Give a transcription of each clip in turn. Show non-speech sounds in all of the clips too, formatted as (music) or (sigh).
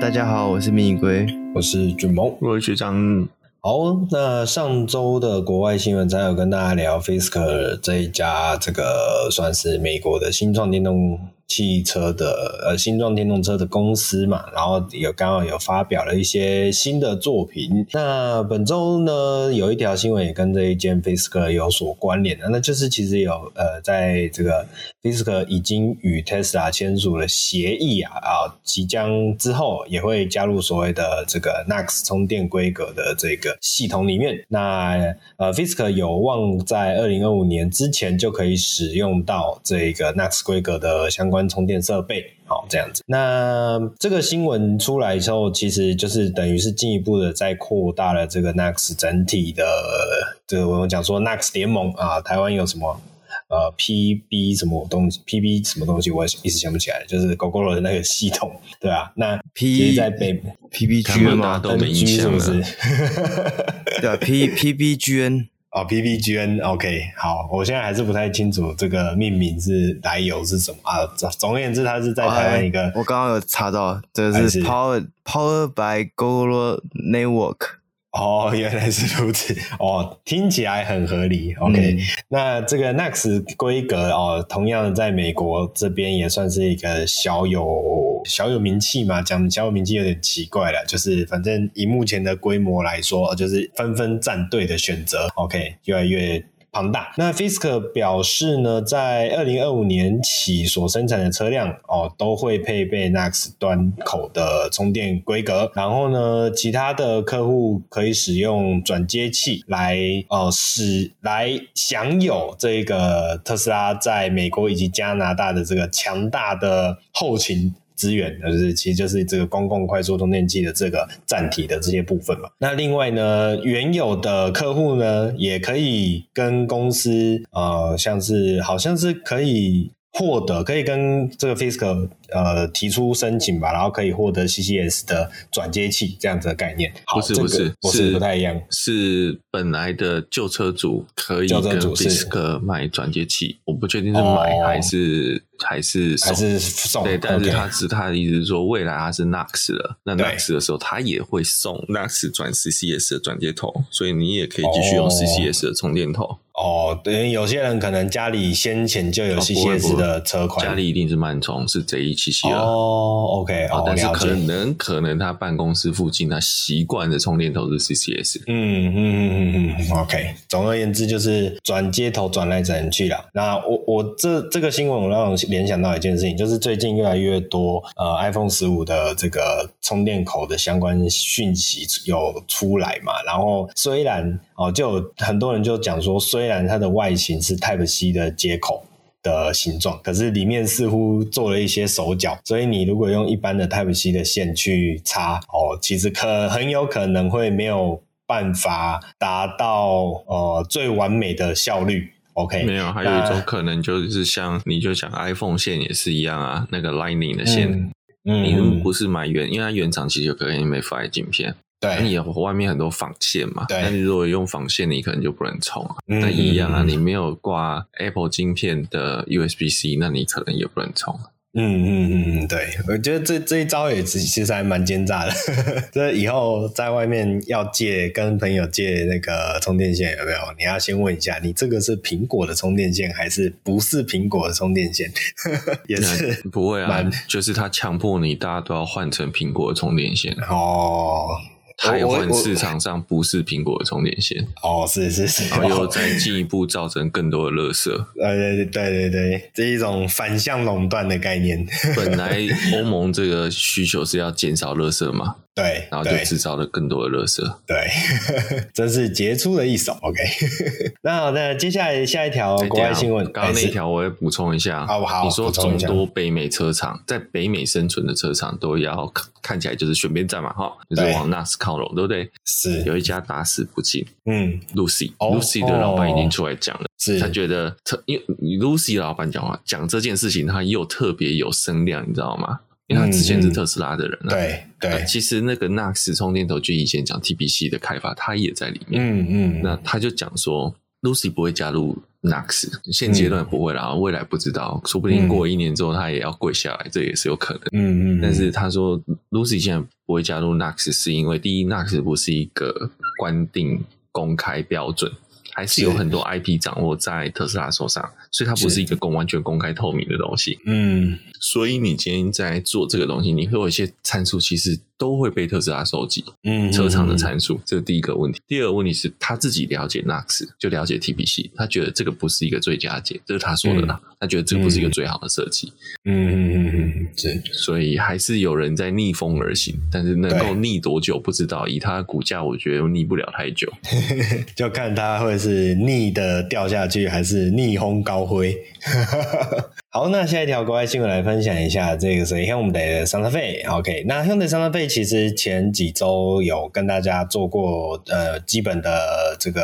大家好，我是蜜龟，我是卷毛，我是学长。好，那上周的国外新闻，才有跟大家聊 Fisker 这一家，这个算是美国的新创电动汽车的呃，新装电动车的公司嘛，然后有刚好有发表了一些新的作品。那本周呢，有一条新闻也跟这一间 Fisker 有所关联的，那就是其实有呃，在这个 Fisker 已经与 Tesla 签署了协议啊啊，即将之后也会加入所谓的这个 NAX 充电规格的这个系统里面。那呃，Fisker 有望在二零二五年之前就可以使用到这个 NAX 规格的相关。充电设备，好，这样子。那这个新闻出来之后，其实就是等于是进一步的在扩大了这个 Next 整体的这个我们讲说 Next 联盟啊，台湾有什么呃 PB 什么东西，PB 什么东西，我也一时想不起来，就是 Gogoro 的那个系统，对啊，那 P 在北 PBGN 吗？都没印象了，是不是？(laughs) 对啊，P PBGN。哦，P P G N，OK，好，我现在还是不太清楚这个命名是来由是什么啊。总总而言之，它是在台湾一个。我刚刚有查到，这个是 Powered Powered by Google Network。哦，原来是如此。哦，听起来很合理。OK，、嗯、那这个 Next 规格哦，同样在美国这边也算是一个小有小有名气嘛。讲小有名气有点奇怪了，就是反正以目前的规模来说，就是纷纷站队的选择。OK，越来越。庞大。那 Fisker 表示呢，在二零二五年起所生产的车辆哦，都会配备 NACS 端口的充电规格。然后呢，其他的客户可以使用转接器来呃使来享有这个特斯拉在美国以及加拿大的这个强大的后勤。资源，就是其实就是这个公共快速充电器的这个站体的这些部分嘛。那另外呢，原有的客户呢，也可以跟公司呃，像是好像是可以。获得可以跟这个 Fisker 呃提出申请吧，然后可以获得 CCS 的转接器这样子的概念。不是不是，这个、是不太一样，是本来的旧车主可以跟 Fisker 买转接器，我不确定是买还是、哦、还是还是送。对，但是他是他的意思是说，未来他是 NACS 了，那 NACS 的时候他也会送 NACS 转 CCS 的转接头，所以你也可以继续用 CCS 的充电头。哦哦，等于，有些人可能家里先前就有 CCS 的车款，家里一定是慢充，是 J177 哦，OK，哦，但是可能可能他办公室附近他习惯的充电头是 CCS，嗯嗯嗯嗯嗯，OK。总而言之，就是转接头转来转去啦。那我我这这个新闻我让我联想到一件事情，就是最近越来越多呃 iPhone 十五的这个充电口的相关讯息有出来嘛。然后虽然哦，就有很多人就讲说，虽然它的外形是 Type C 的接口的形状，可是里面似乎做了一些手脚，所以你如果用一般的 Type C 的线去插，哦，其实可很有可能会没有办法达到呃最完美的效率。OK，没有，还有一种可能就是像你就想 iPhone 线也是一样啊，那个 Lightning 的线，嗯，你不是买原，因为它原厂其实就可以没发镜片。对，你外面很多仿线嘛，对，那你如果用仿线，你可能就不能充。那一样啊，你没有挂 Apple 晶片的 USB-C，那你可能也不能充。嗯嗯嗯，对，我觉得这这一招也其实还蛮奸诈的。(laughs) 这以后在外面要借跟朋友借那个充电线有没有？你要先问一下，你这个是苹果的充电线还是不是苹果的充电线？(laughs) 也是不会啊，就是他强迫你大家都要换成苹果的充电线哦。台湾市场上不是苹果的充电线哦，是是是，然后又再进一步造成更多的垃圾。(laughs) 呃，对对对对，这一种反向垄断的概念。本来 (laughs) 欧盟这个需求是要减少垃圾嘛？对，然后就制造了更多的垃圾。对，(laughs) 真是杰出的一手。(laughs) OK，那好，那接下来下一条国外新闻，刚刚那一条我也补充一下。好不好？你说众多北美车厂在北美生存的车厂都要看起来就是选边站嘛？哈，就是往 NACS 靠拢，对不对？是，有一家打死不进。嗯，Lucid，Lucy 的老板已经出来讲了，是他觉得特，因为 Lucy 老板讲话讲这件事情，他又特别有声量，你知道吗？因为他之前是特斯拉的人，啊。嗯，对。对，其实那个 NACS 充电头就以前讲 TPC 的开发，他也在里面。嗯嗯，那他就讲说，Lucy 不会加入 NACS，现阶段不会，然后未来不知道，说不定过一年之后他也要跪下来，这也是有可能。嗯嗯，但是他说 Lucy 现在不会加入 NACS，是因为第一，NACS 不是一个官定公开标准。还是有很多 IP 掌握在特斯拉手上，所以它不是一个公完全公开透明的东西。嗯，所以你今天在做这个东西，你会有一些参数，其实。都会被特斯拉收集，嗯，车厂的参数，这是第一个问题。第二个问题是他自己了解 NACS，就了解 TPC，他觉得这个不是一个最佳解，这是他说的啦。他觉得这个不是一个最好的设计，嗯嗯嗯嗯，对。所以还是有人在逆风而行，但是能够逆多久不知道。以他的股价，我觉得逆不了太久，(laughs) 就看他会是逆的掉下去，还是逆风高飞。好，那下一条国外新闻来分享一下，这个是 Hyundai 的 Santa Fe。OK，那 Hyundai Santa Fe 其实前几周有跟大家做过呃基本的这个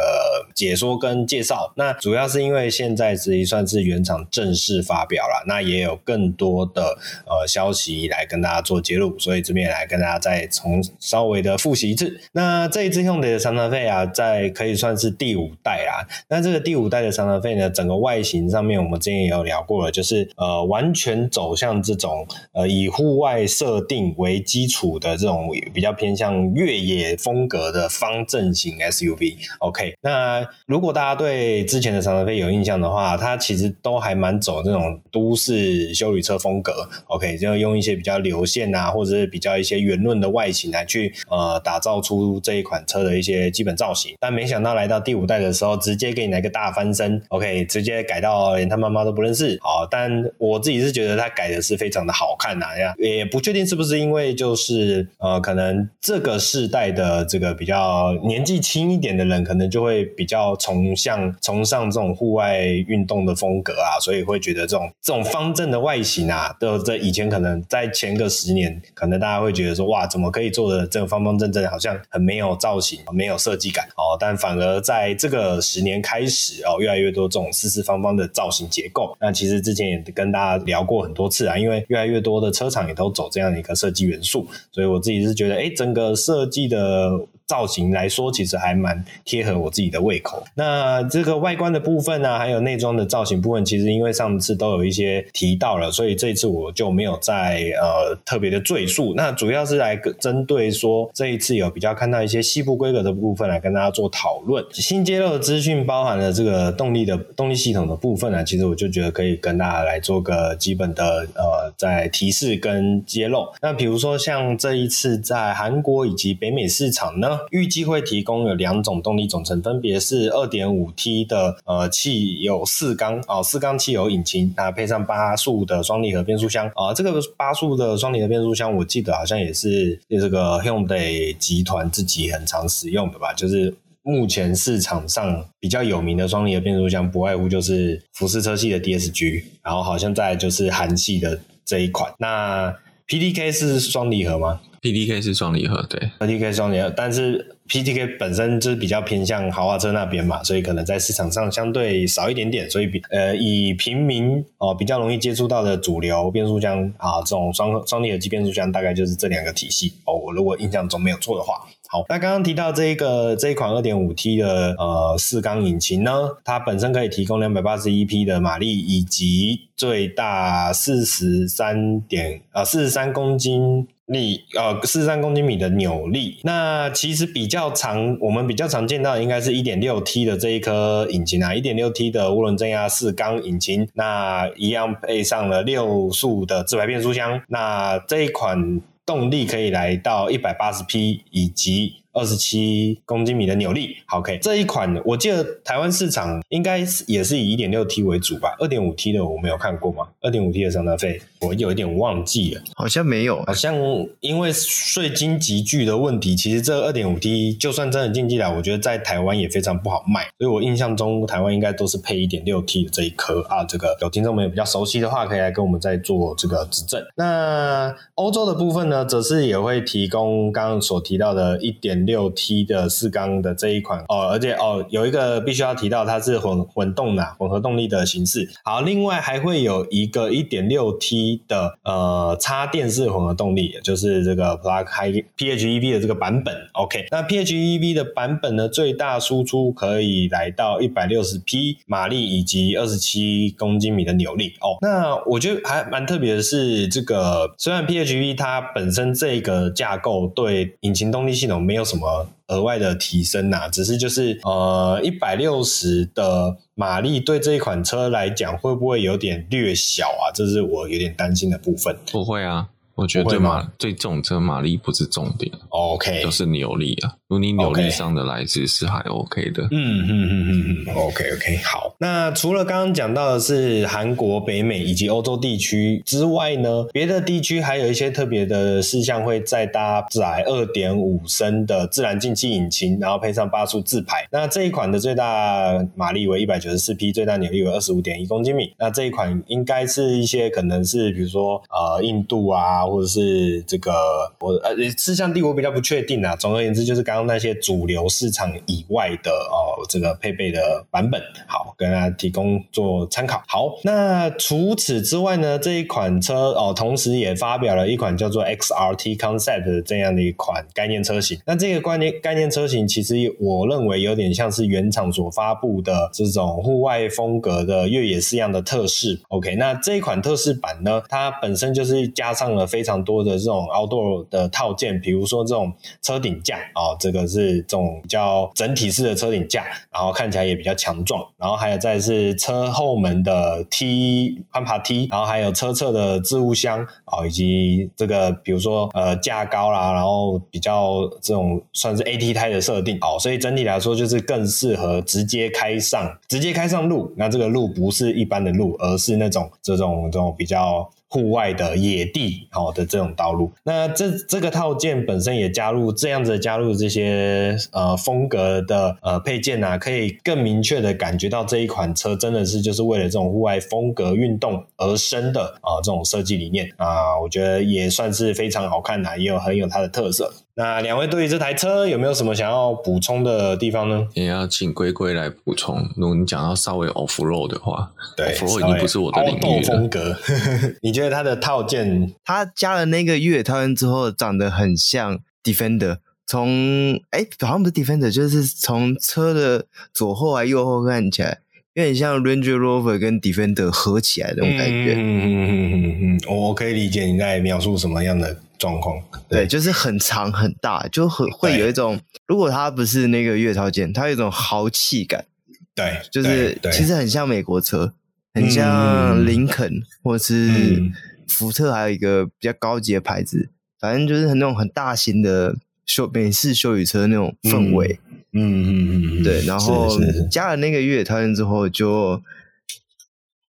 解说跟介绍。那主要是因为现在这一算是原厂正式发表了，那也有更多的呃消息来跟大家做揭露，所以这边也来跟大家再从稍微的复习一次。那这一支 Hyundai 的 Santa Fe 啊，在可以算是第五代啦。那这个第五代的 Santa Fe 呢，整个外形上面我们之前也有聊过了，就是。呃，完全走向这种呃以户外设定为基础的这种比较偏向越野风格的方正型 SUV。OK，那如果大家对之前的长城飞有印象的话，它其实都还蛮走这种都市休旅车风格。OK，就用一些比较流线啊，或者是比较一些圆润的外形来去呃打造出这一款车的一些基本造型。但没想到来到第五代的时候，直接给你来个大翻身。OK，直接改到连他妈妈都不认识。好，但但我自己是觉得它改的是非常的好看呐、啊，也不确定是不是因为就是呃，可能这个世代的这个比较年纪轻一点的人，可能就会比较崇向崇尚这种户外运动的风格啊，所以会觉得这种这种方正的外形啊，都在以前可能在前个十年，可能大家会觉得说哇，怎么可以做的这个方方正正，好像很没有造型，没有设计感哦，但反而在这个十年开始哦，越来越多这种四四方方的造型结构，那其实之前也跟大家聊过很多次啊，因为越来越多的车厂也都走这样的一个设计元素，所以我自己是觉得，哎，整个设计的。造型来说，其实还蛮贴合我自己的胃口。那这个外观的部分呢、还有内装的造型部分，其实因为上次都有一些提到了，所以这一次我就没有再呃特别的赘述。那主要是来针对说这一次有比较看到一些细部规格的部分来跟大家做讨论。新揭露的资讯包含了这个动力的动力系统的部分呢、其实我就觉得可以跟大家来做个基本的呃在提示跟揭露。那比如说像这一次在韩国以及北美市场呢。预计会提供有两种动力总成，分别是二点五 T 的呃汽油四缸、哦、四缸汽油引擎啊，配上八速的双离合变速箱啊。这个八速的双离合变速箱，我记得好像也是这个 Hyundai 集团自己很常使用的吧。就是目前市场上比较有名的双离合变速箱，不外乎就是福斯车系的 DSG，然后好像在就是韩系的这一款。那 PTK 是双离合吗？PDK 是双离合，对，PDK 双离合，但是 PDK 本身就是比较偏向豪华车那边嘛，所以可能在市场上相对少一点点，所以比呃以平民哦比较容易接触到的主流变速箱啊，这种双双离合器变速箱大概就是这两个体系哦，我如果印象中没有错的话。好，那刚刚提到这一个这一款二点五 T 的呃四缸引擎呢，它本身可以提供两百八十一匹的马力，以及最大四十三点呃四十三公斤力呃四十三公斤米的扭力。那其实比较常我们比较常见到的应该是一点六 T 的这一颗引擎啊，一点六 T 的涡轮增压四缸引擎，那一样配上了六速的自排变速箱。那这一款。动力可以来到一百八十匹，以及二十七公斤米的扭力，好，OK，这一款我记得台湾市场应该是也是以一点六 T 为主吧，二点五 T 的我没有看过吗？二点五 T 的桑塔菲我有一点忘记了，好像没有，好像因为税金集聚的问题，其实这二点五 T 就算真的进进来，我觉得在台湾也非常不好卖，所以我印象中台湾应该都是配一点六 T 的这一颗啊，这个有听众朋友比较熟悉的话，可以来跟我们再做这个指正。那欧洲的部分呢，则是也会提供刚刚所提到的一点。六 T 的四缸的这一款哦，而且哦有一个必须要提到，它是混混动的混合动力的形式。好，另外还会有一个一点六 T 的呃插电式混合动力，就是这个 Plug Hi，PHEV 的这个版本。OK，那 PHEV 的版本呢，最大输出可以来到一百六十匹马力以及二十七公斤米的扭力哦。那我觉得还蛮特别的是，这个虽然 PHEV 它本身这个架构对引擎动力系统没有什么什么额外的提升呐、啊，只是就是呃一百六十的马力对这一款车来讲会不会有点略小啊？这是我有点担心的部分。不会啊。我觉得对马对这种车马力不是重点，OK，就是扭力啊。如果你扭力上的来自是还 OK 的，嗯嗯嗯嗯嗯，OK OK。好，那除了刚刚讲到的是韩国、北美以及欧洲地区之外呢，别的地区还有一些特别的事项会再搭载二点五升的自然进气引擎，然后配上八速自排。那这一款的最大马力为一百九十四匹，最大扭力为二十五点一公斤米。那这一款应该是一些可能是比如说呃印度啊。或者是这个我呃，事项地我比较不确定啊。总而言之，就是刚刚那些主流市场以外的哦，这个配备的版本，好，跟大家提供做参考。好，那除此之外呢，这一款车哦，同时也发表了一款叫做 XRT Concept 的这样的一款概念车型。那这个概念概念车型，其实我认为有点像是原厂所发布的这种户外风格的越野式样的特试。OK，那这一款特试版呢，它本身就是加上了。非常多的这种 outdoor 的套件，比如说这种车顶架哦，这个是这种比较整体式的车顶架，然后看起来也比较强壮。然后还有再是车后门的梯攀爬梯，然后还有车侧的置物箱哦，以及这个比如说呃架高啦，然后比较这种算是 AT 胎的设定哦，所以整体来说就是更适合直接开上直接开上路。那这个路不是一般的路，而是那种这种这种比较。户外的野地好的这种道路，那这这个套件本身也加入这样子加入这些呃风格的呃配件啊，可以更明确的感觉到这一款车真的是就是为了这种户外风格运动而生的啊、这种设计理念啊、我觉得也算是非常好看的，也有很有它的特色。那两位对于这台车有没有什么想要补充的地方呢？也要请龟龟来补充。如果你讲到稍微 off road 的话，对，off road 已经不是我的领域了。风格，(laughs) 你觉得它的套件，它加了那个越野套件之后，长得很像 Defender。从哎，好像不是 Defender，就是从车的左后还右后看起来，有点像 Range Rover 跟 Defender 合起来的那种感觉。嗯嗯嗯嗯嗯，我可以理解你在描述什么样的。状况对，就是很长很大，就很会有一种，如果它不是那个月超舰，它有一种豪气感。对，就是其实很像美国车，很像林肯、嗯、或是福特，还有一个比较高级的牌子，反正就是很那种很大型的休美式休旅车那种氛围。嗯嗯嗯，对。然后加了那个越野套件之后，就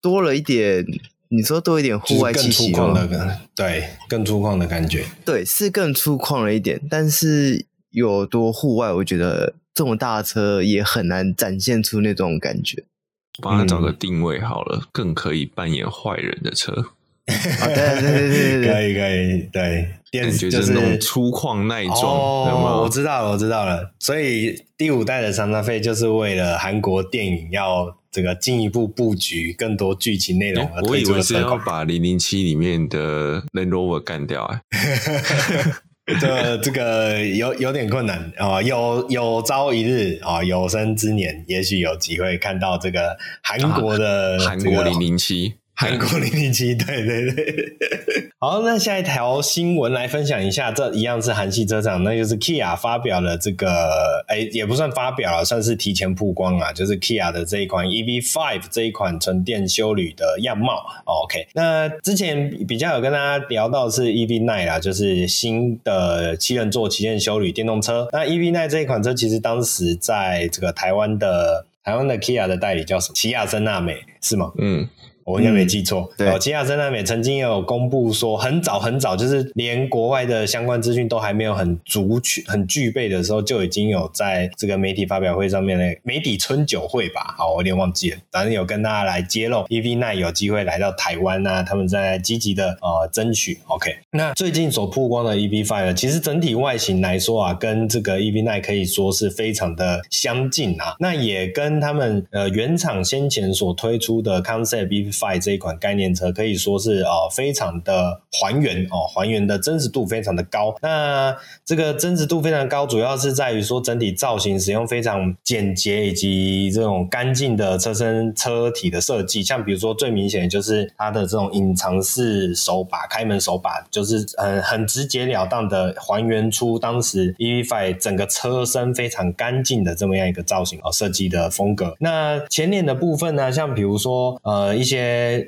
多了一点。你说多一点户外气息吗？对，更粗犷的感觉。对，是更粗犷了一点，但是有多户外，我觉得这么大的车也很难展现出那种感觉。帮他找个定位好了，嗯、更可以扮演坏人的车。啊、对对对对对，可以可以，对，感觉就是那种粗犷耐撞。哦，我知道了，我知道了。所以第五代的桑塔菲就是为了韩国电影要。这个进一步布局更多剧情内容，我以为是要把零零七里面的 Land Rover 干掉啊！(laughs) 这这个有有点困难啊，有有朝一日啊，有生之年，也许有机会看到这个韩国的韩国零零七。韩国零零七，对对对，好，那下一条新闻来分享一下，这一样是韩系车厂，那就是 Kia 发表了这个，哎，也不算发表了，算是提前曝光啊，就是 Kia 的这一款 EV5 这一款纯电修旅的样貌。OK，那之前比较有跟大家聊到是 EV9 啦，就是新的七人座旗舰修旅电动车。那 EV9 这一款车，其实当时在这个台湾的台湾的 Kia 的代理叫什么？奇亚森纳美是吗？嗯。我应该没记错。对，吉亚森纳美曾经有公布说，很早很早，就是连国外的相关资讯都还没有很足、很具备的时候，就已经有在这个媒体发表会上面的媒体春酒会吧？好，我有点忘记了，反正有跟大家来揭露 EV Nine 有机会来到台湾啊，他们在积极的呃争取。OK，那最近所曝光的 EV Five，其实整体外形来说啊，跟这个 EV Nine 可以说是非常的相近啊。那也跟他们呃原厂先前所推出的 Concept EV5 这一款概念车，可以说是呃非常的还原哦，还原的真实度非常的高。那这个真实度非常高，主要是在于说整体造型使用非常简洁以及这种干净的车身车体的设计。像比如说最明显的就是它的这种隐藏式手把、开门手把，就是很很直截了当的还原出当时 EV5 整个车身非常干净的这么样一个造型哦设计的风格。那前脸的部分呢，像比如说呃一些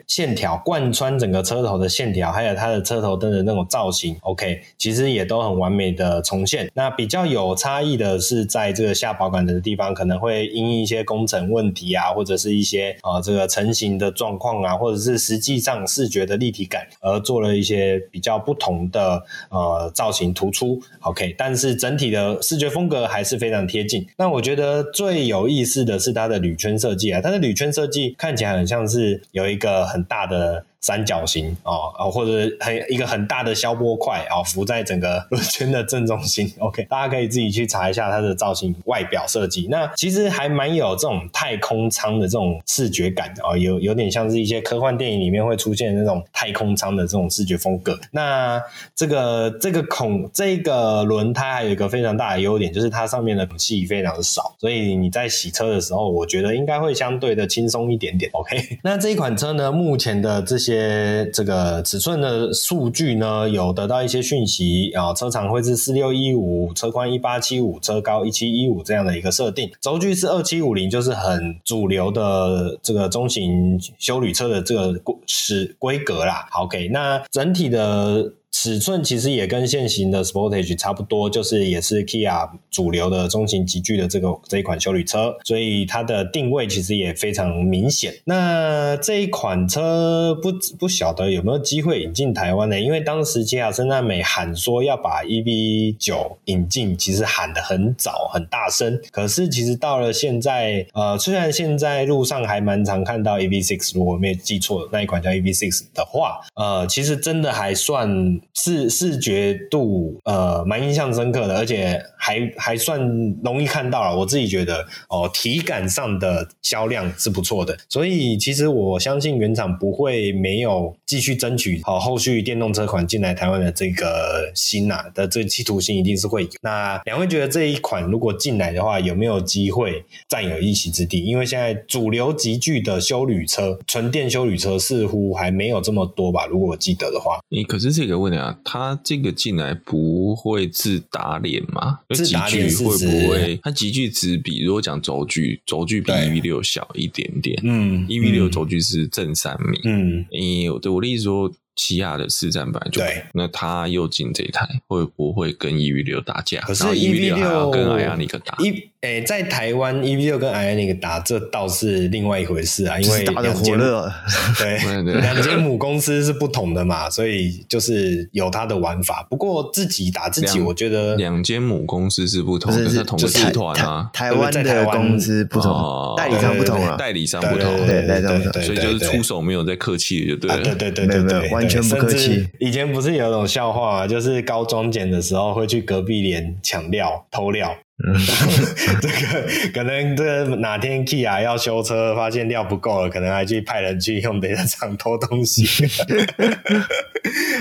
线条贯穿整个车头的线条，还有它的车头灯的那种造型，OK，其实也都很完美的重现。那比较有差异的是，在这个下保杆的地方，可能会因一些工程问题啊，或者是一些啊、呃、这个成型的状况啊，或者是实际上视觉的立体感，而做了一些比较不同的呃造型突出，OK。但是整体的视觉风格还是非常贴近。那我觉得最有意思的是它的铝圈设计啊，它的铝圈设计看起来很像是有有一个很大的。三角形哦，或者很一个很大的消波块哦，浮在整个 (laughs) 轮圈的正中心。(laughs) OK，大家可以自己去查一下它的造型外表设计。那其实还蛮有这种太空舱的这种视觉感的哦，有有点像是一些科幻电影里面会出现的那种太空舱的这种视觉风格。那这个这个孔这个轮胎还有一个非常大的优点，就是它上面的孔隙非常的少，所以你在洗车的时候，我觉得应该会相对的轻松一点点。OK，那这一款车呢，目前的这些。些这个尺寸的数据呢，有得到一些讯息啊，车长会是四六一五，车宽一八七五，车高一七一五这样的一个设定，轴距是二七五零，就是很主流的这个中型修旅车的这个规尺规格啦。OK，那整体的。尺寸其实也跟现行的 Sportage 差不多，就是也是 Kia 主流的中型级距的这个这一款休旅车，所以它的定位其实也非常明显。那这一款车不不晓得有没有机会引进台湾呢？因为当时吉亚森纳美喊说要把 EV9 引进，其实喊得很早很大声，可是其实到了现在，呃，虽然现在路上还蛮常看到 EV6，如果没有记错，那一款叫 EV6 的话，呃，其实真的还算。视视觉度呃蛮印象深刻的，而且还还算容易看到了。我自己觉得哦，体感上的销量是不错的，所以其实我相信原厂不会没有继续争取好、哦、后续电动车款进来台湾的这个心呐、的这个企图心一定是会有。那两位觉得这一款如果进来的话，有没有机会占有一席之地？因为现在主流级距的休旅车，纯电休旅车似乎还没有这么多吧？如果我记得的话，你可是这个问题。啊，它这个进来不会自打脸吗？自打脸会不会？他极具值比，如果讲轴距，轴距比一米六小一点点。嗯一米六轴距是正三米。嗯，诶，对我的意思说。起亚的四站版就对，那他又进这一台，会不会跟 EV 六打架？可是 EV 六跟 Ioniq 打，一诶、欸，在台湾 EV 六跟 Ioniq 打，这倒是另外一回事啊，因为打的火热，(laughs) 对，两间母公司是不同的嘛，所以就是有它的玩法。不过自己打自己，我觉得两间母公司是不同的，是同个集团啊。台湾的公司不同，代理商不同啊，代理商不同，对，代理商不同，所以就是出手没有在客气，就对了，对对对对对。完全不客气。以前不是有种笑话吗？就是高中检的时候会去隔壁连抢料、偷料。嗯，(laughs) 这个可能这哪天 Kia 要修车，发现料不够了，可能还去派人去用别的厂偷东西。(laughs)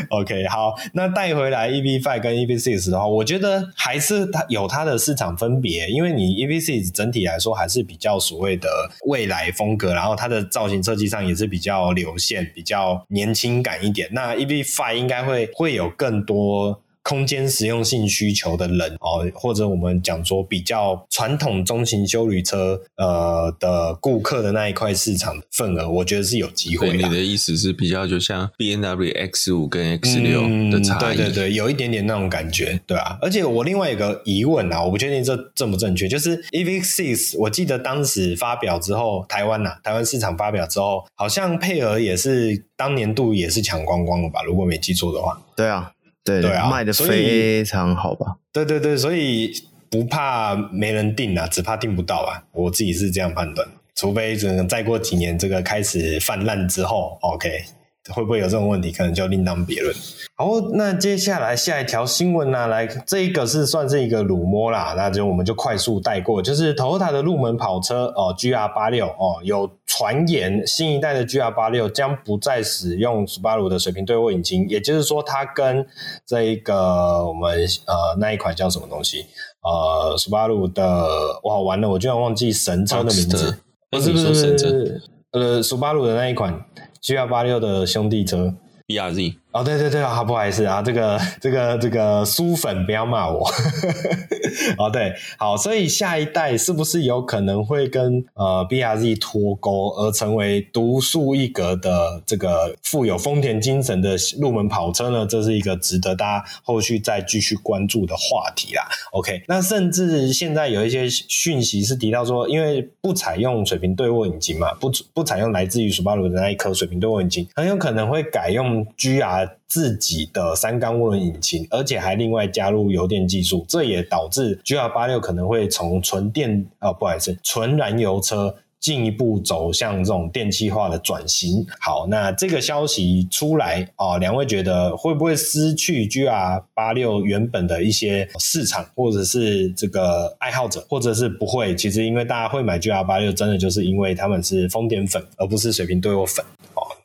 OK，好，那带回来 EV5 跟 EV6 的话，我觉得还是它有它的市场分别，因为你 EV6 整体来说还是比较所谓的未来风格，然后它的造型设计上也是比较流线、比较年轻感一点。那 EV5 应该会会有更多。空间实用性需求的人哦，或者我们讲说比较传统中型休旅车呃的顾客的那一块市场份额，我觉得是有机会。你的意思是比较就像 B N W X 五跟 X 六的差异？嗯，对对对，有一点点那种感觉，对啊。而且我另外一个疑问啊，我不确定这正不正确，就是 E V Six，我记得当时发表之后，台湾呐、啊，台湾市场发表之后，好像配额也是当年度也是抢光光了吧？如果没记错的话。对啊，对对啊，卖的非常好吧？对对对，所以不怕没人订啊，只怕订不到啊。我自己是这样判断，除非可能再过几年这个开始泛滥之后，OK。会不会有这种问题？可能就另当别论。好，那接下来下一条新闻呢、啊？来，这一个是算是一个乳摸啦，那就我们就快速带过。就是 Toyota 的入门跑车哦，GR 八六哦，有传言新一代的 GR 八六将不再使用 Subaru 的水平对卧引擎，也就是说，它跟这一个我们呃那一款叫什么东西？呃，Subaru 的哇，完了，我居然忘记神车的名字，不是不是不是，呃，Subaru 的那一款。GR 八六的兄弟车 BRZ 哦，对对对，好不好意思啊，这个这个这个书粉不要骂我。(laughs) 哦，对，好，所以下一代是不是有可能会跟呃 BRZ 脱钩，而成为独树一格的这个富有丰田精神的入门跑车呢？这是一个值得大家后续再继续关注的话题啦。OK，那甚至现在有一些讯息是提到说，因为不采用水平对卧引擎嘛，不不采用来自于索巴鲁的那一颗水平对卧引擎，很有可能会改用 GR。自己的三缸涡轮引擎，而且还另外加入油电技术，这也导致 GR86 可能会从纯电啊，不好意思，纯燃油车进一步走向这种电气化的转型。好，那这个消息出来啊，两位觉得会不会失去 GR86 原本的一些市场，或者是这个爱好者，或者是不会？其实因为大家会买 GR86，真的就是因为他们是丰田粉，而不是水平对卧粉。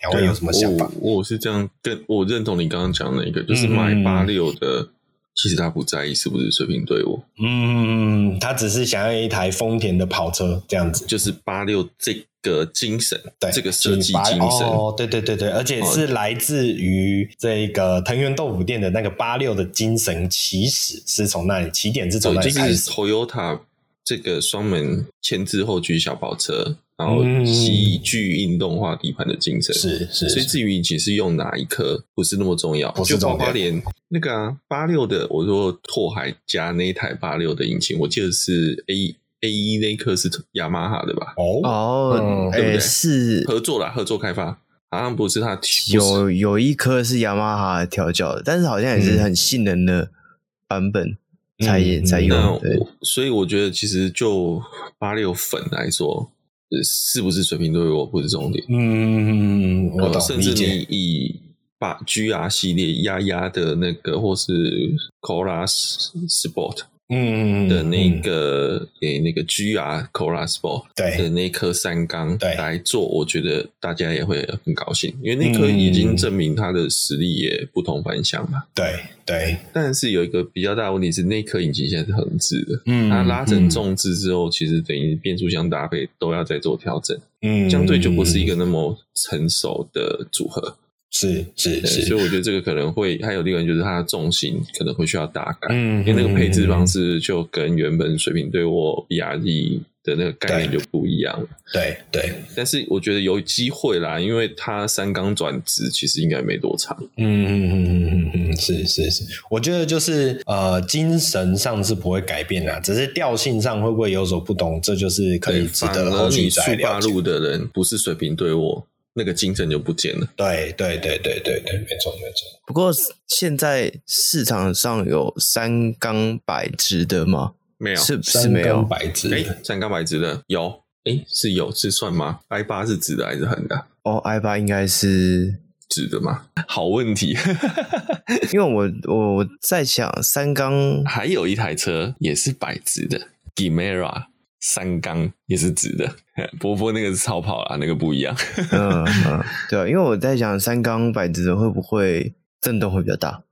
两位有什么想法？我，我是这样，跟我认同你刚刚讲的一个，就是买八六的，嗯，其实他不在意是不是水平对我，嗯，他只是想要一台丰田的跑车这样子，就是八六这个精神，对这个设计精神，哦，对对对对，而且是来自于这个藤原豆腐店的那个八六的精神起始是从那里起点是从那里开始，Toyota 这个双门前置后驱小跑车。然后极具运动化底盘的精神，是是，所以至于引擎是用哪一颗不是那么重要，就包括连那个啊八六的，我说拓海加那一台八六的引擎，我记得是 A A 一那一颗是雅马哈的吧？哦哦，对不对？是合作啦，合作开发，好像不是他有有一颗是雅马哈调教的，但是好像也是很性能的版本才也才用。所以我觉得其实就八六粉来说。是不是水平对卧不是重点？嗯，我。甚至你以把 GR 系列压压的那个，或是 Cola Sport。嗯的那个诶、欸，那个 GR 对。的那颗三缸对。来做，我觉得大家也会很高兴，因为那颗已经证明它的实力也不同凡响嘛。对对，但是有一个比较大的问题是，那颗引擎现在是横置的，嗯，它拉成纵置之后，其实等于变速箱搭配都要再做调整，嗯，相对就不是一个那么成熟的组合。是是是，所以我觉得这个可能会还有另外就是它的重心可能会需要大改，嗯，因为那个配置方式就跟原本水平对卧 BRZ 的那个概念就不一样了，对对，对。但是我觉得有机会啦，因为它三缸转直其实应该没多长，嗯嗯嗯嗯嗯嗯，是是是，我觉得就是呃精神上是不会改变啦，只是调性上会不会有所不同，这就是可以值得后续再了解。速八路的人不是水平对卧。那个精神就不见了。对对对对对对，没错没错。不过现在市场上有三缸百直的吗？没有，是是没有。三缸百直，哎，三缸百直的有，哎，是有是算吗？i 八是直的还是横的？哦，i 八应该是直的吗？好问题，(laughs) 因为我我在想，三缸还有一台车也是百直的，Gemera。三缸也是直的，(laughs) 波波那个是超跑啦，那个不一样。(laughs) 嗯嗯，对啊，因为我在想三缸摆直的会不会震动会比较大？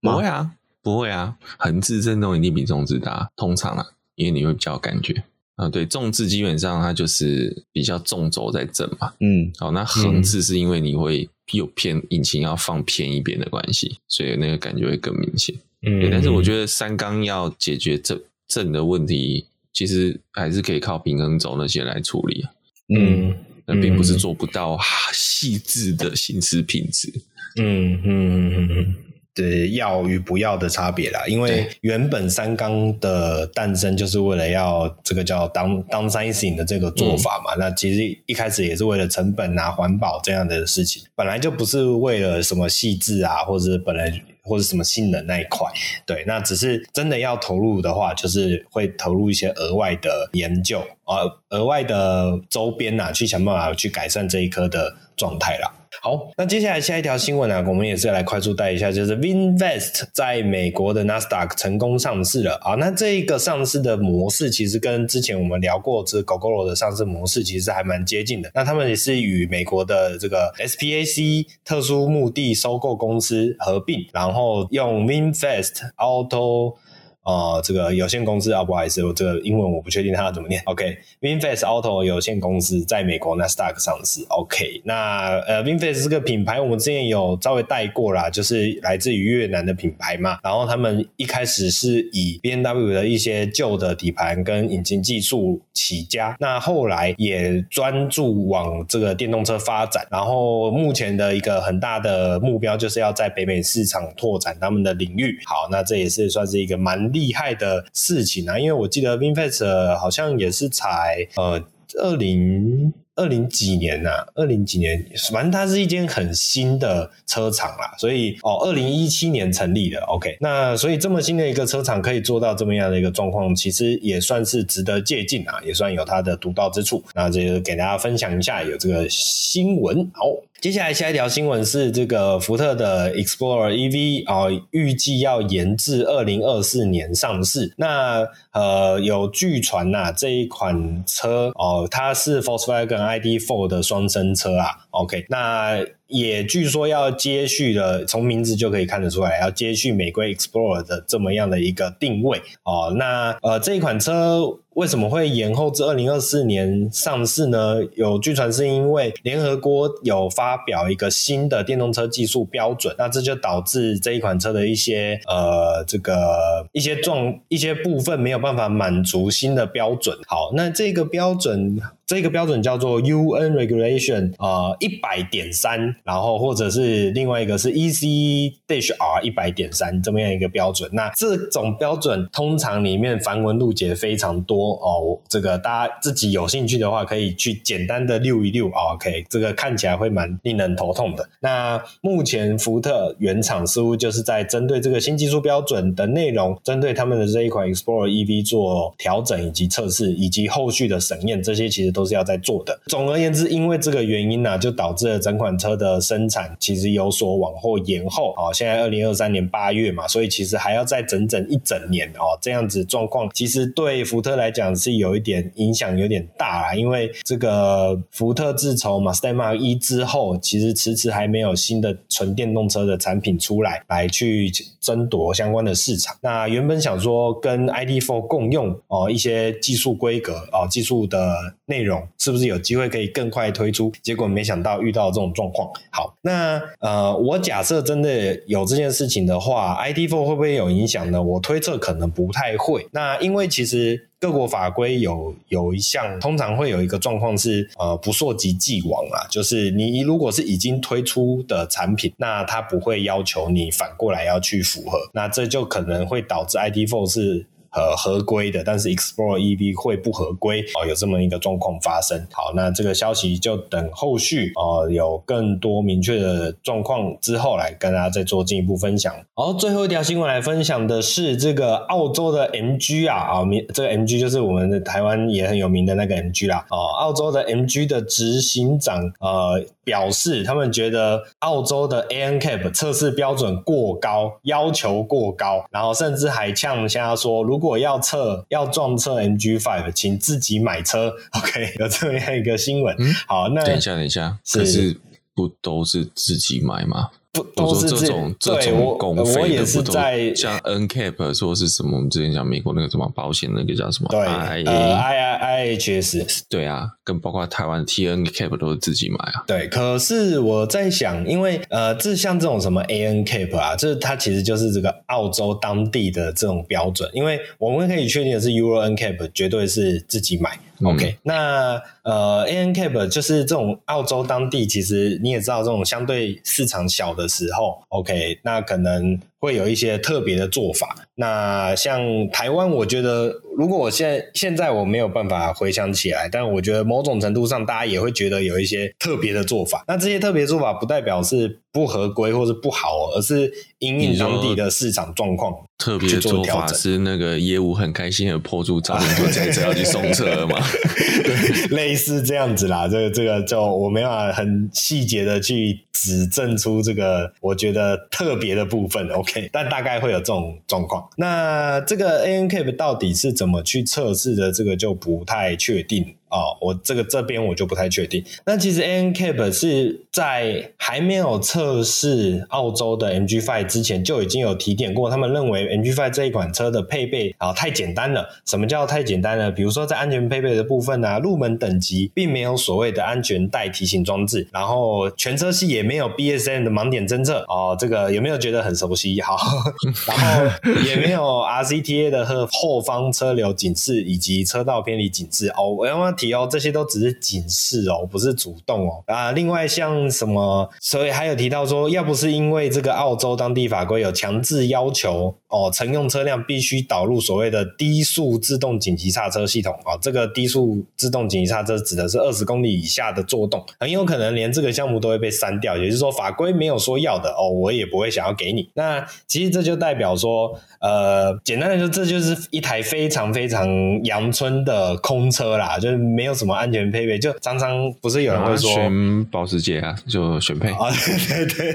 不会啊，不会啊，横置震动一定比纵置大，通常啊，因为你会比较有感觉啊。对，纵置基本上它就是比较纵轴在震嘛。嗯，好，那横置是因为你会有偏引擎要放偏一边的关系，所以那个感觉会更明显。嗯，但是我觉得三缸要解决震震的问题，其实还是可以靠平衡轴那些来处理啊。嗯，那并不是做不到细致的行驶品质。嗯嗯嗯。对，要与不要的差别啦，因为原本三缸的诞生就是为了要这个叫 down downsizing 的这个做法嘛，嗯、那其实一开始也是为了成本啊、环保这样的事情，本来就不是为了什么细致啊，或者是本来或者什么性能那一块，对，那只是真的要投入的话，就是会投入一些额外的研究啊、额外的周边呐，去想办法去改善这一颗的状态啦。好，那接下来下一条新闻呢，我们也是来快速带一下，就是 VinFast 在美国的 Nasdaq 成功上市了啊。那这一个上市的模式，其实跟之前我们聊过这 Gogoro 的上市模式，其实还蛮接近的。那他们也是与美国的这个 SPAC 特殊目的收购公司合并，然后用 VinFast Auto。啊、这个有限公司啊，不好意思，我这个英文我不确定它要怎么念。OK，VinFast Auto 有限公司在美国 Nasdaq 上市。OK，那呃，VinFast 这个品牌我们之前有稍微带过啦，就是来自于越南的品牌嘛。然后他们一开始是以 BMW 的一些旧的底盘跟引擎技术起家，那后来也专注往这个电动车发展。然后目前的一个很大的目标就是要在北美市场拓展他们的领域。好，那这也是算是一个蛮。厉害的事情啊，因为我记得 VinFast 好像也是才呃二零二零几年呐、啊，二零几年，反正它是一间很新的车厂啦，所以哦，二零一七年成立的，OK，那所以这么新的一个车厂可以做到这么样的一个状况，其实也算是值得借鉴啊，也算有它的独到之处。那这个给大家分享一下，有这个新闻，好。接下来下一条新闻是这个福特的 Explorer EV 啊、预计要延至二零二四年上市。那呃，有据传呐、这一款车哦、它是 Volkswagen ID.4 的双生车啊。OK，那也据说要接续了，从名字就可以看得出来，要接续美规 Explorer 的这么样的一个定位哦、那呃，这一款车。为什么会延后至二零二四年上市呢？有据传是因为联合国有发表一个新的电动车技术标准，那这就导致这一款车的一些呃这个一些状一些部分没有办法满足新的标准。好，那这个标准。这个标准叫做 UN Regulation 呃一百点三，然后或者是另外一个是 EC dash R 一百点三这么样一个标准。那这种标准通常里面繁文縟节非常多哦，这个大家自己有兴趣的话可以去简单的溜一溜。OK，这个看起来会蛮令人头痛的。那目前福特原厂似乎就是在针对这个新技术标准的内容，针对他们的这一款 Explorer EV 做调整以及测试，以及后续的审验，这些其实都。都是要在做的。总而言之，因为这个原因呢、啊，就导致了整款车的生产其实有所往后延后。哦，现在二零二三年八月嘛，所以其实还要再整整一整年哦。这样子状况，其实对福特来讲是有一点影响，有点大啦。因为这个福特自从 Mustang Mach-E 之后，其实迟迟还没有新的纯电动车的产品出来，来去争夺相关的市场。那原本想说跟 ID.4 共用哦，一些技术规格哦，技术的内容。是不是有机会可以更快推出？结果没想到遇到这种状况。好，那呃，我假设真的有这件事情的话，ID.4 会不会有影响呢？我推测可能不太会。那因为其实各国法规有有一项，通常会有一个状况是呃不溯及既往啊，就是你如果是已经推出的产品，那它不会要求你反过来要去符合，那这就可能会导致 ID.4 是。呃，合规的，但是 Explore EV 会不合规哦，有这么一个状况发生。好，那这个消息就等后续哦、有更多明确的状况之后来跟大家再做进一步分享。好，最后一条新闻来分享的是这个澳洲的 MG 啊啊，名、这个 MG 就是我们的台湾也很有名的那个 MG 啦。哦、澳洲的 MG 的执行长呃表示，他们觉得澳洲的 ANCAP 测试标准过高，要求过高，然后甚至还呛下说如。如果要测要撞测 MG5，请自己买车。(laughs) OK，有这么样一个新闻。嗯、好，那等一下，等一下，是可是不都是自己买吗？不都是这种这种公费的，我也是在像 NCAP 说是什么？我们之前讲美国那个什么保险那个叫什么？对，I I I H S。对啊，跟包括台湾 TNCAP 都是自己买啊。对，可是我在想，因为呃，这像这种什么 ANCAP 啊，这它其实就是这个澳洲当地的这种标准，因为我们可以确定的是 Euro NCAP 绝对是自己买。OK，、嗯、那呃，ANCAP 就是这种澳洲当地，其实你也知道，这种相对市场小的时候，OK，那可能会有一些特别的做法。那像台湾，我觉得如果我现在现在我没有办法回想起来，但我觉得某种程度上，大家也会觉得有一些特别的做法。那这些特别做法不代表是不合规或是不好，而是因应当地的市场状况。特别做法是那个业务很开心的破住照片，说这车要去送车了吗？(laughs) 对，类似这样子啦。这个这个就我没办法很细节的去指证出这个我觉得特别的部分。OK，但大概会有这种状况。那这个 ANK 到底是怎么去测试的？这个就不太确定。哦，我这个这边我就不太确定。那其实 ANCAP 是在还没有测试澳洲的 MG5 之前就已经有提点过，他们认为 MG5 这一款车的配备啊太简单了。什么叫太简单了？比如说在安全配备的部分、啊，入门等级并没有所谓的安全带提醒装置，然后全车系也没有 BSM 的盲点侦测。哦，这个有没有觉得很熟悉？好，(laughs) 然后也没有 RCTA 的和后方车流警示以及车道偏离警示。哦，我要问。提哦，这些都只是警示哦，不是主动哦啊。另外像什么，所以还有提到说，要不是因为这个澳洲当地法规有强制要求哦，乘用车辆必须导入所谓的低速自动紧急刹车系统啊、哦。这个低速自动紧急刹车指的是二十公里以下的作动，很有可能连这个项目都会被删掉。也就是说，法规没有说要的哦，我也不会想要给你。那其实这就代表说，呃，简单来说，这就是一台非常非常阳春的空车啦，就是。没有什么安全配备，就常常不是有人会说选保时捷啊，就选配 (laughs) 啊，对对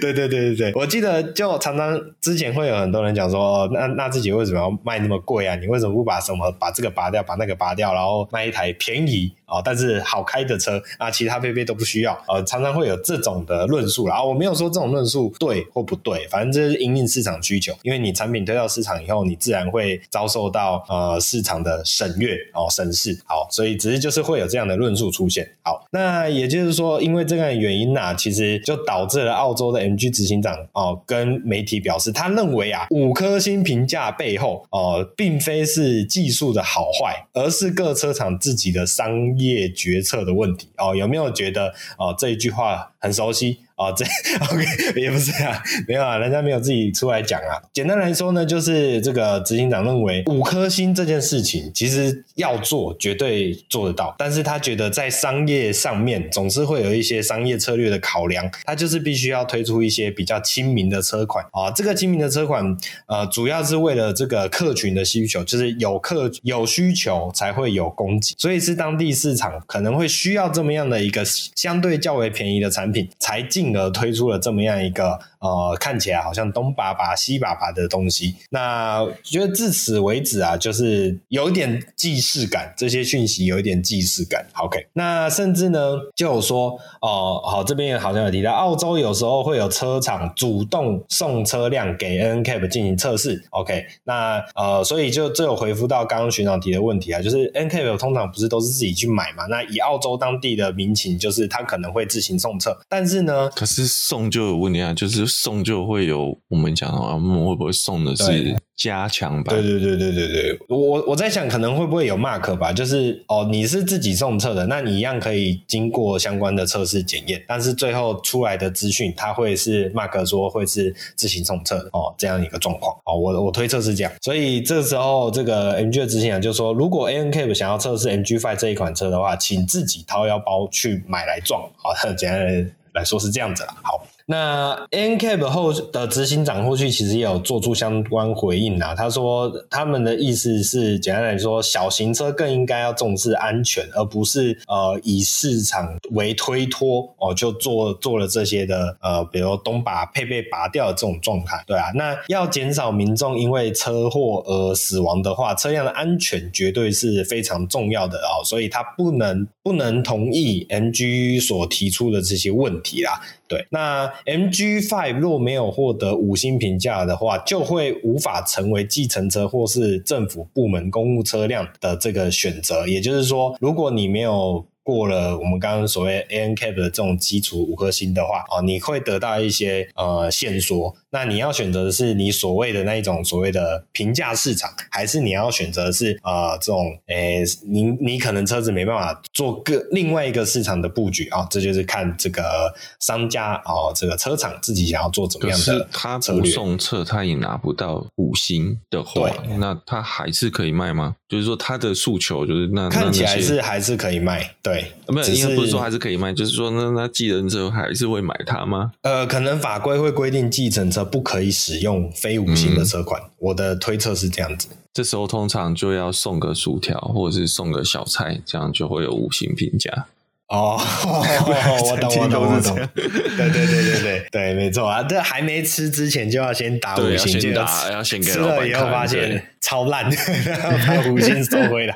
对对对对对，我记得就常常之前会有很多人讲说，那那自己为什么要卖那么贵啊？你为什么不把什么把这个拔掉，把那个拔掉，然后卖一台便宜啊，但是好开的车啊，其他配备都不需要，呃，常常会有这种的论述啦。啊，我没有说这种论述对或不对，反正这是因应市场需求，因为你产品推到市场以后，你自然会遭受到呃市场的审阅哦审视，好，所以只是就是会有这样的论述出现。好，那也就是说，因为这个原因呐、其实就导致了澳洲的 MG 执行长哦跟媒体表示，他认为啊五颗星评价背后哦，并非是技术的好坏，而是各车厂自己的商。业决策的问题哦，有没有觉得哦这一句话很熟悉？哦，这 OK 也不是啊，没有啊，人家没有自己出来讲啊。简单来说呢，就是这个执行长认为五颗星这件事情其实要做，绝对做得到，但是他觉得在商业上面总是会有一些商业策略的考量，他就是必须要推出一些比较亲民的车款啊。这个亲民的车款，呃，主要是为了这个客群的需求，就是有客有需求才会有供给，所以是当地市场可能会需要这么样的一个相对较为便宜的产品才进。而推出了这么样一个呃，看起来好像东拔拔西拔拔的东西。那觉得至此为止啊，就是有一点既视感，这些讯息有一点既视感。OK，那甚至呢，就有说哦、好，这边也好像有提到，澳洲有时候会有车厂主动送车辆给 NCAP 进行测试。OK，那呃，所以就这有回复到刚刚学长提的问题啊，就是 NCAP 通常不是都是自己去买嘛？那以澳洲当地的民情，就是他可能会自行送测，但是呢。可是送就有问题啊，就是送就会有我们讲的话，我们会不会送的是加强版？对对对对对对，我我在想可能会不会有 mark 吧，就是哦，你是自己送测的，那你一样可以经过相关的测试检验，但是最后出来的资讯，它会是 mark 说会是自行送测的哦，这样一个状况哦，我我推测是这样，所以这时候这个 MG 的执行长就说，如果 ANCAP 想要测试 MG Five 这一款车的话，请自己掏腰包去买来撞，好，(laughs) 简单。来说是这样子啦，好。那 Ncap 后的执行长后续其实也有做出相关回应啊，他说他们的意思是简单来说，小型车更应该要重视安全，而不是呃以市场为推脱哦，就做做了这些的呃，比如东把配备拔掉的这种状态，对啊，那要减少民众因为车祸而死亡的话，车辆的安全绝对是非常重要的哦，所以他不能不能同意 NG 所提出的这些问题啦。对，那 MG Five 若没有获得五星评价的话，就会无法成为计程车或是政府部门公务车辆的这个选择。也就是说，如果你没有过了我们刚刚所谓 ANCAP 的这种基础五颗星的话，哦，你会得到一些呃线索。那你要选择的是你所谓的那一种所谓的平价市场，还是你要选择的是呃这种诶，你你可能车子没办法做个另外一个市场的布局啊？这就是看这个商家哦，这个车厂自己想要做怎么样的。他不送车，他也拿不到五星的话，那他还是可以卖吗？就是说他的诉求就是那看起来是还是可以卖，对。没有，应该不是说还是可以卖，就是说，那那计程车还是会买它吗？呃，可能法规会规定继承车不可以使用非五星的车款。嗯、我的推测是这样子。这时候通常就要送个薯条，或者是送个小菜，这样就会有五星评价。哦，(laughs) 我懂，我懂，我懂。对对对对对对，没错啊！这还没吃之前就要先打五星，先打，要先给吃了以后发现超烂，(laughs) 然后把五星收回来。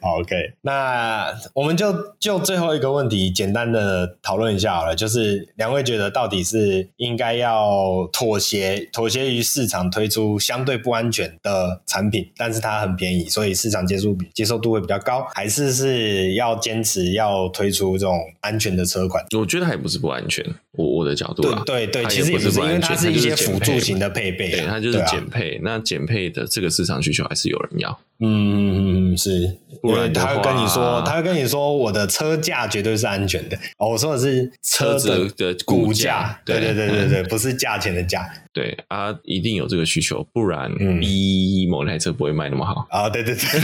OK，那我们就就最后一个问题简单的讨论一下好了，就是两位觉得到底是应该要妥协妥协于市场推出相对不安全的产品，但是它很便宜，所以市场接受接受度会比较高，还是是要坚持？要推出这种安全的车款，我觉得还不是不安全。我我的角度啊，对对对，其实也不是，因为它是一些辅助型的配备，对，它就是减配。那减配的这个市场需求还是有人要。嗯嗯嗯，是，因为他会跟你说，他会跟你说，我的车价绝对是安全的。哦，我说的是车子的估价，对对对对对，不是价钱的价。对啊，一定有这个需求，不然 B 某台车不会卖那么好啊。对对对，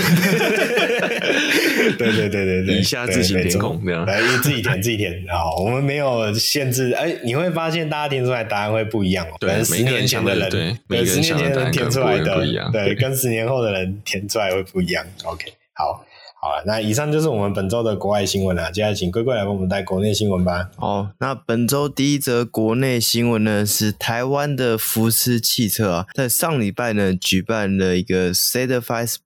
对对对对对，以下自行填空这样，来自己填自己填啊。我们没有限制，哎，你会发现大家填出来答案会不一样哦。对，十年前的人，对，十年前的人填出来的，对，跟十年后的人填出来。会不一样，OK，好，好了，那以上就是我们本周的国外新闻了。接下来请龟龟来帮我们带国内新闻吧。哦，那本周第一则国内新闻呢，是台湾的福斯汽车啊，在上礼拜呢举办了一个 Certified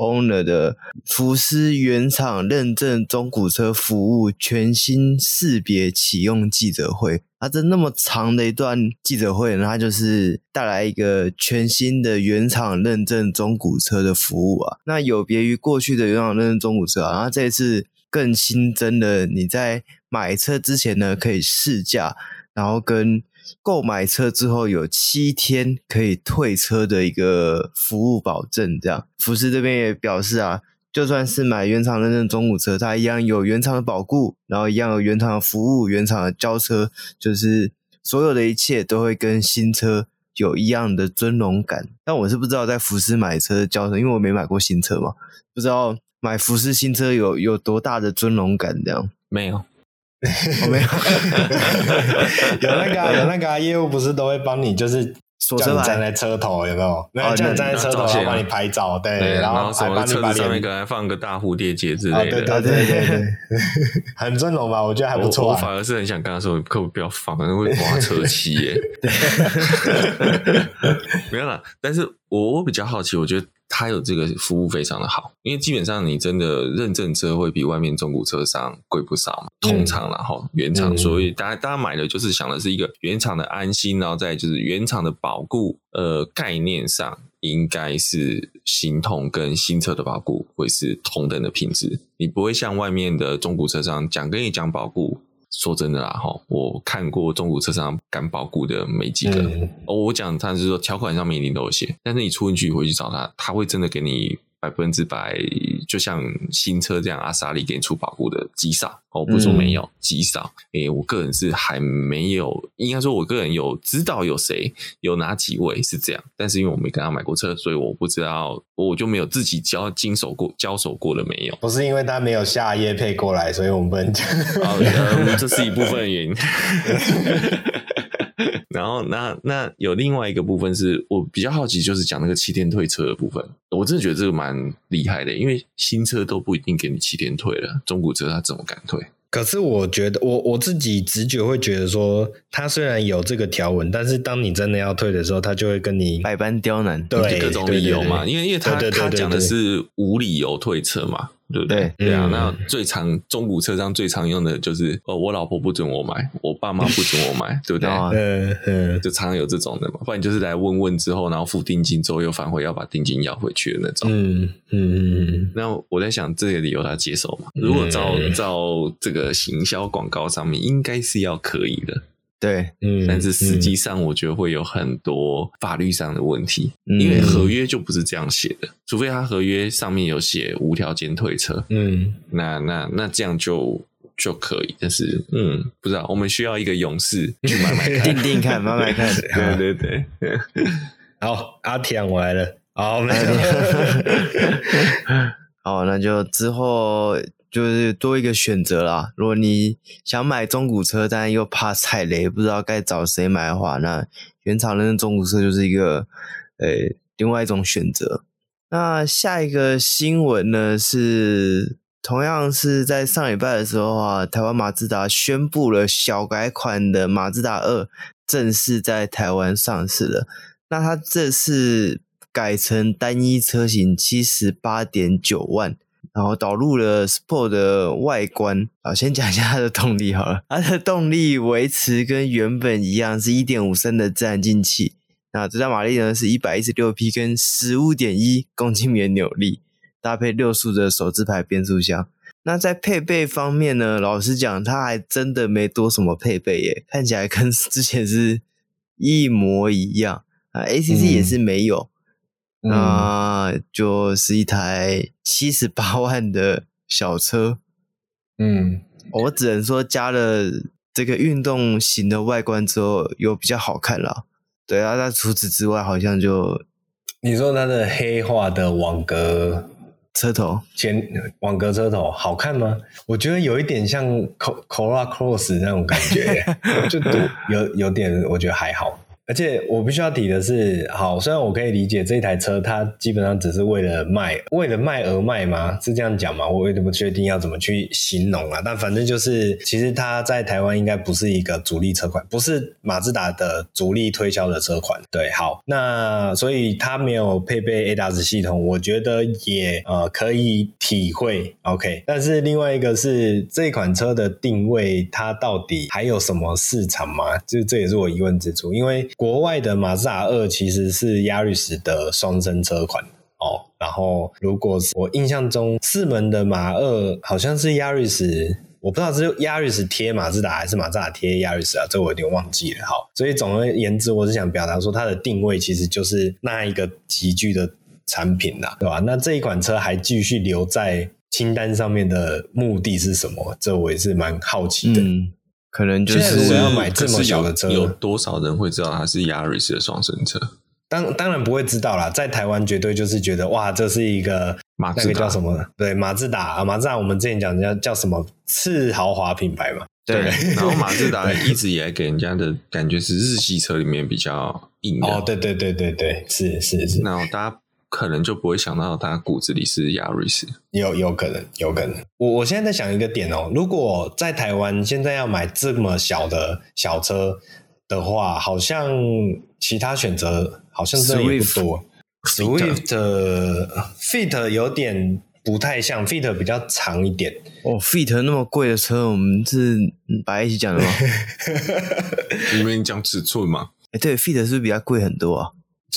owner 的福斯原厂认证中古车服务全新识别启用记者会。它这那么长的一段记者会呢，它就是带来一个全新的原厂认证中古车的服务啊。那有别于过去的原厂认证中古车啊，然后这一次更新增了你在买车之前呢可以试驾，然后跟购买车之后有七天可以退车的一个服务保证。这样，福斯这边也表示啊。就算是买原厂认证中古车，它一样有原厂的保固，然后一样有原厂的服务、原厂的交车，就是所有的一切都会跟新车有一样的尊荣感。但我是不知道在福斯买车交车，因为我没买过新车嘛，不知道买福斯新车有有多大的尊荣感这样。没有，(laughs) 我没有，(laughs) 有那个 (laughs) 有那个业务不是都会帮你就是。叫你站在车头有没有？没有叫你站在车头，然后帮你拍照，对，然后还帮你把上面可能放个大蝴蝶结之类的，对对对对，很尊荣吧？我觉得还不错。我反而是很想跟他说，可不不要放，可能会刮车漆耶。没有啦，但是我我比较好奇，我觉得。它有这个服务非常的好，因为基本上你真的认证车会比外面中古车商贵不少嘛，通常然后原厂，所以大家大家买的就是想的是一个原厂的安心，然后再就是原厂的保固，呃，概念上应该是行同跟新车的保固会是同等的品质，你不会像外面的中古车商讲跟你讲保固。说真的啦，哈，我看过中古车商敢保固的没几个。嗯、我讲他是说条款上面一定都有写，但是你出去回去找他，他会真的给你。百分之百，就像新车这样，阿萨利给你出保护的极少哦，不是说没有，极少。诶、欸，我个人是还没有，应该说，我个人有知道有谁有哪几位是这样，但是因为我没跟他买过车，所以我不知道，我就没有自己交经手过交手过的没有。不是因为他没有下业配过来，所以我们不能讲。这是一部分原因。(laughs) 然后那那有另外一个部分是我比较好奇，就是讲那个七天退车的部分。我真的觉得这个蛮厉害的，因为新车都不一定给你七天退了，中古车他怎么敢退？可是我觉得我我自己直觉会觉得说，他虽然有这个条文，但是当你真的要退的时候，他就会跟你百般刁难，对各种理由嘛。因为因为他他讲的是无理由退车嘛。对不对？对啊，那最常中古车上最常用的就是，哦，我老婆不准我买，我爸妈不准我买，(laughs) 对不对？嗯嗯，就常常有这种的嘛，不然就是来问问之后，然后付定金之后又反悔要把定金要回去的那种。嗯嗯嗯。那我在想，这个理由他接受吗？如果照照这个行销广告上面，应该是要可以的。对，嗯，但是实际上我觉得会有很多法律上的问题，嗯、因为合约就不是这样写的，除非他合约上面有写无条件退车，嗯，那那那这样就就可以，但是嗯，不知道，我们需要一个勇士去买买看，(laughs) 定定看，(laughs) 买买看，对对对，(laughs) 好，阿田我来了，好，好，那就之后。就是多一个选择啦。如果你想买中古车，但又怕踩雷，不知道该找谁买的话，那原厂的中古车就是一个呃、另外一种选择。那下一个新闻呢，是同样是在上礼拜的时候啊，台湾马自达宣布了小改款的马自达二正式在台湾上市了。那它这次改成单一车型七十八点九万。然后导入了 Sport 的外观啊，先讲一下它的动力好了。它的动力维持跟原本一样，是一点五升的自然进气。那最大马力呢是一百一十六匹，跟十五点一公斤米的扭力，搭配六速的手自排变速箱。那在配备方面呢，老实讲，它还真的没多什么配备耶，看起来跟之前是一模一样啊。ACC 也是没有。嗯那就是一台七十八万的小车，嗯，我只能说加了这个运动型的外观之后，有比较好看了。对啊，那除此之外，好像就你说它的黑化的网格车头前网格车头好看吗？我觉得有一点像 Corolla Cross 那种感觉，(laughs) 就有有点，我觉得还好。而且我必须要提的是，好，虽然我可以理解这台车它基本上只是为了卖，为了卖而卖吗？是这样讲吗？我也不确定要怎么去形容啊。但反正就是，其实它在台湾应该不是一个主力车款，不是马自达的主力推销的车款。对，好，那所以它没有配备 ADAS 系统，我觉得也呃可以体会。OK，但是另外一个是这款车的定位，它到底还有什么市场吗？就这也是我疑问之处，因为。国外的马自达二其实是 Yaris 的双生车款哦，然后如果我印象中四门的马二好像是 Yaris，我不知道是 Yaris 贴马自达还是马自达贴 Yaris 啊，这我有点忘记了。好，所以总而言之，我是想表达说它的定位其实就是那一个级距的产品啦，对吧？那这一款车还继续留在清单上面的目的是什么？这我也是蛮好奇的。可能就是要买这么小的车，有多少人会知道它是 Yaris 的双生车？当当然不会知道啦，在台湾绝对就是觉得哇，这是一个马自达，那个叫什么？对，马自达啊，马自达，我们之前讲的叫叫什么次豪华品牌嘛。对，然后马自达一直以来给人家的感觉是日系车里面比较硬的。哦，对对对对对，是是是。那大家。可能就不会想到他骨子里是亚瑞斯，有有可能，有可能。我我现在在想一个点哦，如果在台湾现在要买这么小的小车的话，好像其他选择好像真的也不多。Swift Fit 有点不太像，Fit 比较长一点。哦，Fit 那么贵的车，我们是摆一起讲的吗？(laughs) 你们讲尺寸吗？哎，对，Fit 是不是比较贵很多啊？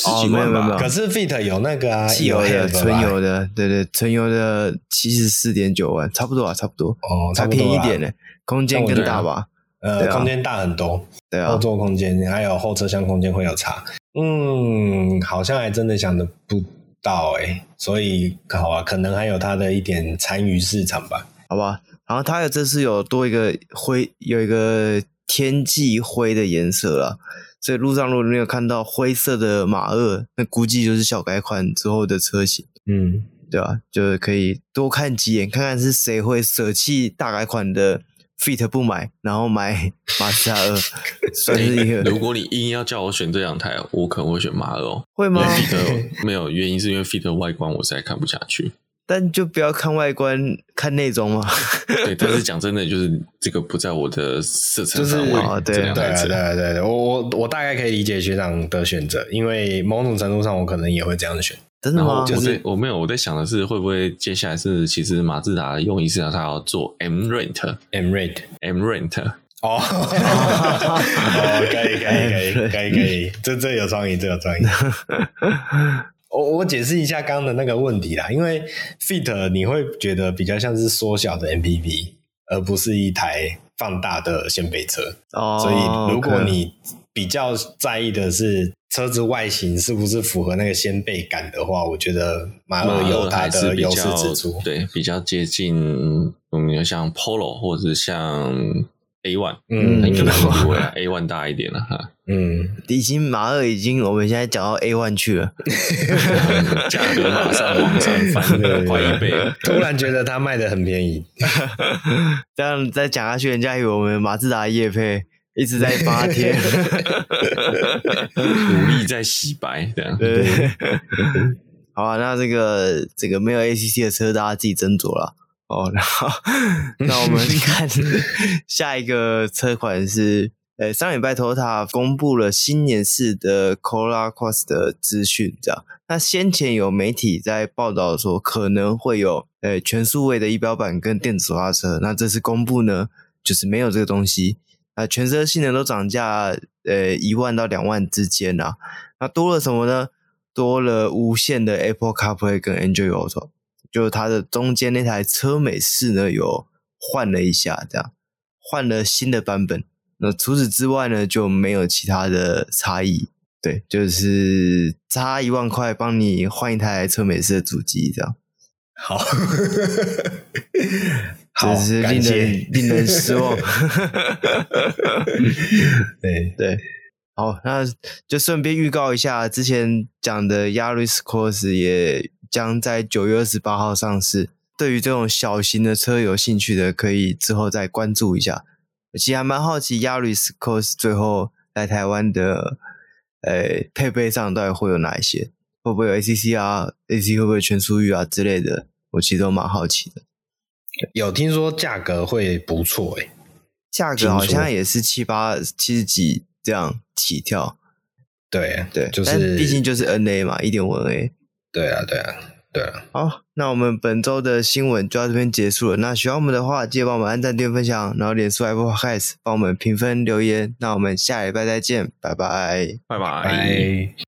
哦，没有没有，可是 Fit 有那个啊，汽油的、纯油的，对对，纯油的七十四点九万，差不多啊，差不多。哦，才便宜一点呢，空间更大吧？呃，空间大很多，对啊，后座空间还有后车厢空间会有差，嗯，好像还真的想的不到诶，所以好啊，可能还有它的一点残余市场吧，好吧？然后它有这次有多一个灰，有一个天际灰的颜色了。所以路上如果没有看到灰色的马二，那估计就是小改款之后的车型，嗯，对吧？就是可以多看几眼，看看是谁会舍弃大改款的 Fit 不买，然后买马自达二，(laughs) 算是一个。(laughs) 如果你硬要叫我选这两台，我可能会选马二哦。会吗？Fit 没有原因，是因为 Fit 外观我实在看不下去。但就不要看外观，看内装嘛。对，但是 (laughs) 讲真的，就是这个不在我的色彩范围。对对对对对，我我我大概可以理解学长的选择，因为某种程度上，我可能也会这样选。真的吗？就是我没有，我在想的是，会不会接下来是其实马自达的用意是他要做 M Rent，M Rent，M Rent。哦，(laughs) 哦，可以，可以，可以，可以，可以，这这有创意，这有创意。(laughs) 我我解释一下刚刚的那个问题啦，因为 Fit 你会觉得比较像是缩小的 MPV，而不是一台放大的掀背车。哦，所以如果你比较在意的是车子外形是不是符合那个掀背感的话，我觉得马二有它的优势之处，对，比较接近，嗯，像 Polo 或者是像。A one，嗯，可能会 A one 大一点了哈。嗯，已经马二已经，我们现在讲到 A one 去了，(laughs) 价格马上往上翻了快一倍，(laughs) 突然觉得它卖的很便宜。(laughs) 这样再讲下去，人家以为我们马自达叶配一直在发帖，努力在洗白，这样对。好啊，那这个这个没有 ACC 的车，大家自己斟酌了。哦，然后那我们看下一个车款是，呃，上礼拜 Toyota 公布了新年式的 Corolla Cross 的资讯，这样。那先前有媒体在报道说可能会有，呃，全数位的仪表板跟电子手刹车，那这次公布呢，就是没有这个东西。啊全车性能都涨价，呃，一万到两万之间啊。那多了什么呢？多了无线的 Apple CarPlay 跟 Android Auto。就它的中间那台车美式呢，有换了一下，这样换了新的版本。那除此之外呢，就没有其他的差异。对，就是差一万块帮你换一台车美式的主机，这样。好，(laughs) 好是令人令人失望。(laughs) 对 (laughs) 对，好，那就顺便预告一下，之前讲的 Yaris Cross 也。将在九月二十八号上市。对于这种小型的车有兴趣的，可以之后再关注一下。其实还蛮好奇，Yaris Cross 最后来台湾的，呃，配备上到底会有哪一些？会不会有 ACC 啊？ACC 会不会全速域啊之类的？我其实都蛮好奇的。有听说价格会不错诶、欸，价格好像也是七八七十几这样起跳。对对，就是，但毕竟就是 NA 嘛，一点五 NA。对啊，对啊，对啊。好，那我们本周的新闻就到这边结束了。那喜欢我们的话，记得帮我们按赞、订阅、分享，然后脸书 Apple Podcast 帮我们评分留言。那我们下礼拜再见，拜拜，拜拜。